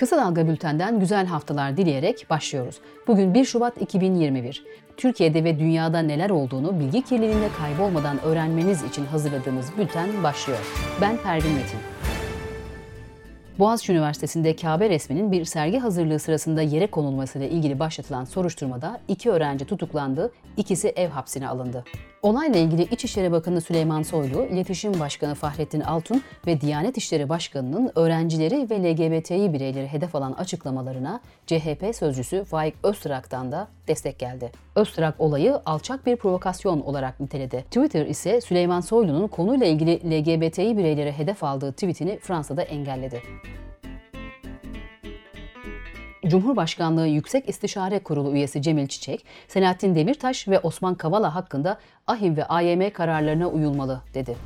Kısa Dalga Bülten'den güzel haftalar dileyerek başlıyoruz. Bugün 1 Şubat 2021. Türkiye'de ve dünyada neler olduğunu bilgi kirliliğinde kaybolmadan öğrenmeniz için hazırladığımız bülten başlıyor. Ben Pervin Metin. Boğaziçi Üniversitesi'nde Kabe resminin bir sergi hazırlığı sırasında yere konulmasıyla ilgili başlatılan soruşturmada iki öğrenci tutuklandı, ikisi ev hapsine alındı. Olayla ilgili İçişleri Bakanı Süleyman Soylu, İletişim Başkanı Fahrettin Altun ve Diyanet İşleri Başkanı'nın öğrencileri ve LGBTİ bireyleri hedef alan açıklamalarına CHP sözcüsü Faik Öztrak'tan da destek geldi. Öztrak olayı alçak bir provokasyon olarak niteledi. Twitter ise Süleyman Soylu'nun konuyla ilgili LGBTİ bireyleri hedef aldığı tweetini Fransa'da engelledi. Cumhurbaşkanlığı Yüksek İstişare Kurulu üyesi Cemil Çiçek, Selahattin Demirtaş ve Osman Kavala hakkında AHİM ve AYM kararlarına uyulmalı dedi.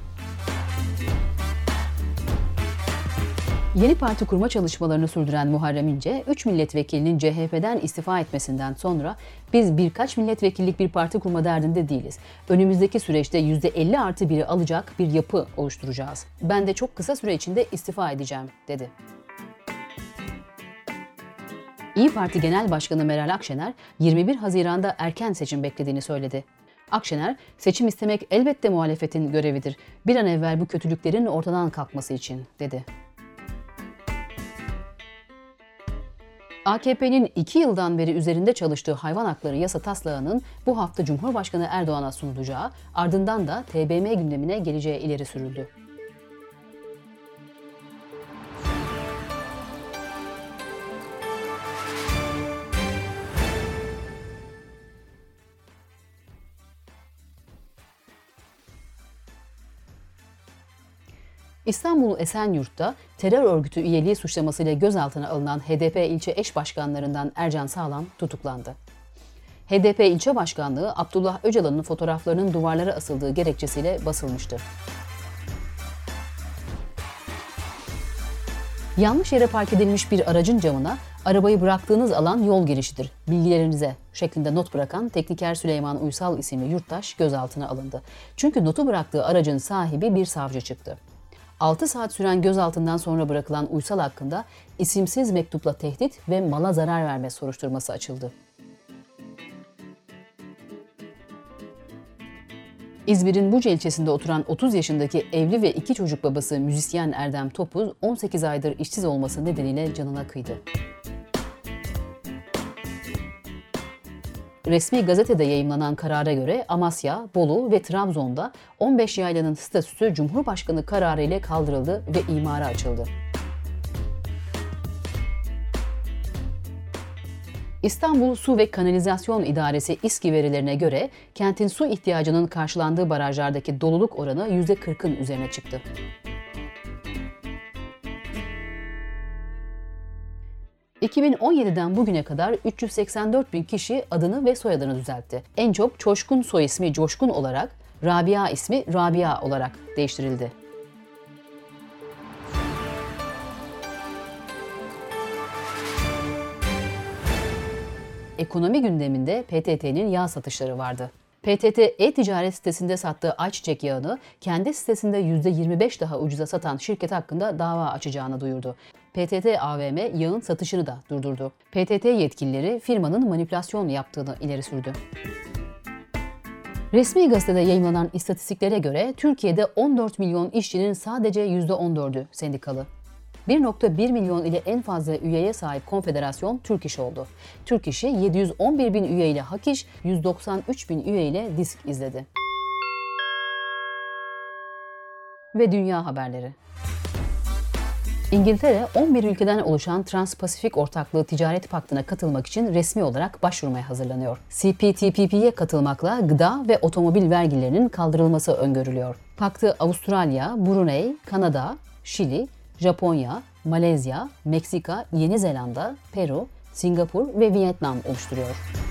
Yeni parti kurma çalışmalarını sürdüren Muharrem İnce, 3 milletvekilinin CHP'den istifa etmesinden sonra biz birkaç milletvekillik bir parti kurma derdinde değiliz. Önümüzdeki süreçte %50 artı biri alacak bir yapı oluşturacağız. Ben de çok kısa süre içinde istifa edeceğim, dedi. İyi Parti Genel Başkanı Meral Akşener 21 Haziran'da erken seçim beklediğini söyledi. Akşener, seçim istemek elbette muhalefetin görevidir. Bir an evvel bu kötülüklerin ortadan kalkması için, dedi. AKP'nin iki yıldan beri üzerinde çalıştığı hayvan hakları yasa taslağının bu hafta Cumhurbaşkanı Erdoğan'a sunulacağı, ardından da TBMM gündemine geleceği ileri sürüldü. İstanbul Esenyurt'ta terör örgütü üyeliği suçlamasıyla gözaltına alınan HDP ilçe eş başkanlarından Ercan Sağlam tutuklandı. HDP ilçe başkanlığı Abdullah Öcalan'ın fotoğraflarının duvarlara asıldığı gerekçesiyle basılmıştı. Yanlış yere park edilmiş bir aracın camına arabayı bıraktığınız alan yol girişidir. Bilgilerinize şeklinde not bırakan tekniker Süleyman Uysal isimli yurttaş gözaltına alındı. Çünkü notu bıraktığı aracın sahibi bir savcı çıktı. 6 saat süren gözaltından sonra bırakılan Uysal hakkında isimsiz mektupla tehdit ve mala zarar verme soruşturması açıldı. İzmir'in Buca ilçesinde oturan 30 yaşındaki evli ve iki çocuk babası müzisyen Erdem Topuz 18 aydır işsiz olması nedeniyle canına kıydı. Resmi gazetede yayımlanan karara göre Amasya, Bolu ve Trabzon'da 15 yaylanın statüsü Cumhurbaşkanı kararı ile kaldırıldı ve imara açıldı. İstanbul Su ve Kanalizasyon İdaresi İSKİ verilerine göre kentin su ihtiyacının karşılandığı barajlardaki doluluk oranı %40'ın üzerine çıktı. 2017'den bugüne kadar 384 bin kişi adını ve soyadını düzeltti. En çok Çoşkun soy ismi Coşkun olarak, Rabia ismi Rabia olarak değiştirildi. Ekonomi gündeminde PTT'nin yağ satışları vardı. PTT e-ticaret sitesinde sattığı ayçiçek yağını kendi sitesinde %25 daha ucuza satan şirket hakkında dava açacağını duyurdu. PTT AVM yağın satışını da durdurdu. PTT yetkilileri firmanın manipülasyon yaptığını ileri sürdü. Resmi gazetede yayınlanan istatistiklere göre Türkiye'de 14 milyon işçinin sadece %14'ü sendikalı. 1.1 milyon ile en fazla üyeye sahip konfederasyon Türk İş oldu. Türk İş'i 711 bin üye ile Hak İş, 193 bin üye ile Disk izledi. Ve dünya haberleri. İngiltere 11 ülkeden oluşan Trans-Pasifik Ortaklığı Ticaret Paktı'na katılmak için resmi olarak başvurmaya hazırlanıyor. CPTPP'ye katılmakla gıda ve otomobil vergilerinin kaldırılması öngörülüyor. Paktı Avustralya, Brunei, Kanada, Şili, Japonya, Malezya, Meksika, Yeni Zelanda, Peru, Singapur ve Vietnam oluşturuyor.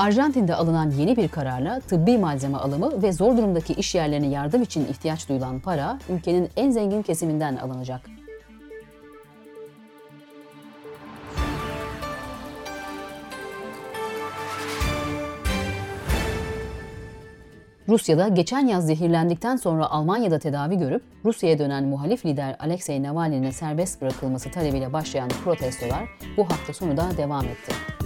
Arjantin'de alınan yeni bir kararla tıbbi malzeme alımı ve zor durumdaki iş yerlerine yardım için ihtiyaç duyulan para ülkenin en zengin kesiminden alınacak. Rusya'da geçen yaz zehirlendikten sonra Almanya'da tedavi görüp Rusya'ya dönen muhalif lider Alexei Navalny'nin serbest bırakılması talebiyle başlayan protestolar bu hafta sonu da devam etti.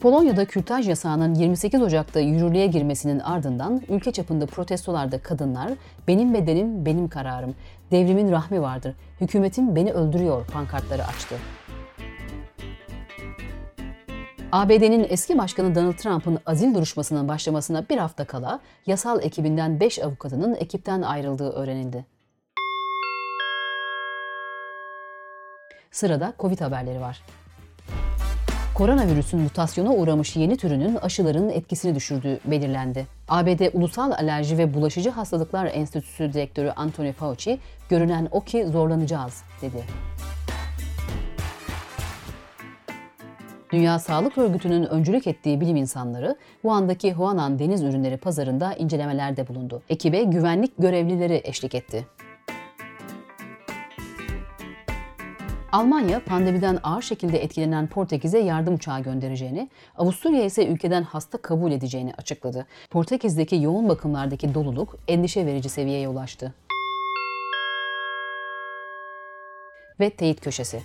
Polonya'da kürtaj yasağının 28 Ocak'ta yürürlüğe girmesinin ardından ülke çapında protestolarda kadınlar "Benim bedenim, benim kararım, devrimin rahmi vardır, hükümetim beni öldürüyor" pankartları açtı. ABD'nin eski başkanı Donald Trump'ın azil duruşmasının başlamasına bir hafta kala yasal ekibinden 5 avukatının ekipten ayrıldığı öğrenildi. Sırada Covid haberleri var. Koronavirüsün mutasyona uğramış yeni türünün aşıların etkisini düşürdüğü belirlendi. ABD Ulusal Alerji ve Bulaşıcı Hastalıklar Enstitüsü Direktörü Anthony Fauci, görünen o ki zorlanacağız dedi. Dünya Sağlık Örgütü'nün öncülük ettiği bilim insanları Wuhan'daki Huanan Deniz Ürünleri Pazarı'nda incelemelerde bulundu. Ekibe güvenlik görevlileri eşlik etti. Almanya pandemiden ağır şekilde etkilenen Portekiz'e yardım uçağı göndereceğini, Avusturya ise ülkeden hasta kabul edeceğini açıkladı. Portekiz'deki yoğun bakımlardaki doluluk endişe verici seviyeye ulaştı. Ve teyit köşesi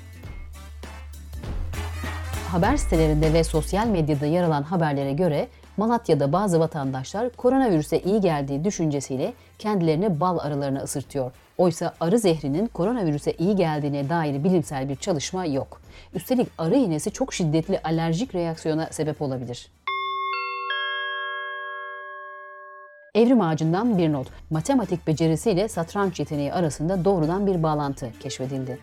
haber sitelerinde ve sosyal medyada yer alan haberlere göre Malatya'da bazı vatandaşlar koronavirüse iyi geldiği düşüncesiyle kendilerini bal arılarına ısırtıyor. Oysa arı zehrinin koronavirüse iyi geldiğine dair bilimsel bir çalışma yok. Üstelik arı iğnesi çok şiddetli alerjik reaksiyona sebep olabilir. Evrim ağacından bir not. Matematik becerisiyle satranç yeteneği arasında doğrudan bir bağlantı keşfedildi.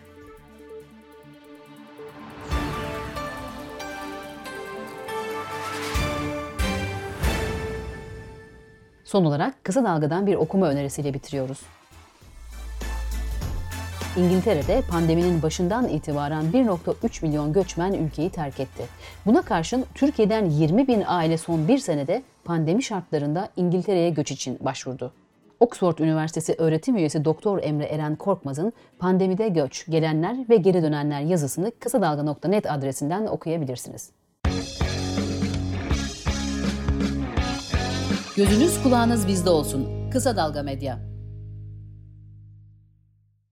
Son olarak kısa dalgadan bir okuma önerisiyle bitiriyoruz. İngiltere'de pandeminin başından itibaren 1.3 milyon göçmen ülkeyi terk etti. Buna karşın Türkiye'den 20 bin aile son bir senede pandemi şartlarında İngiltere'ye göç için başvurdu. Oxford Üniversitesi öğretim üyesi Doktor Emre Eren Korkmaz'ın Pandemide Göç, Gelenler ve Geri Dönenler yazısını kısadalga.net adresinden okuyabilirsiniz. Gözünüz kulağınız bizde olsun. Kısa Dalga Medya.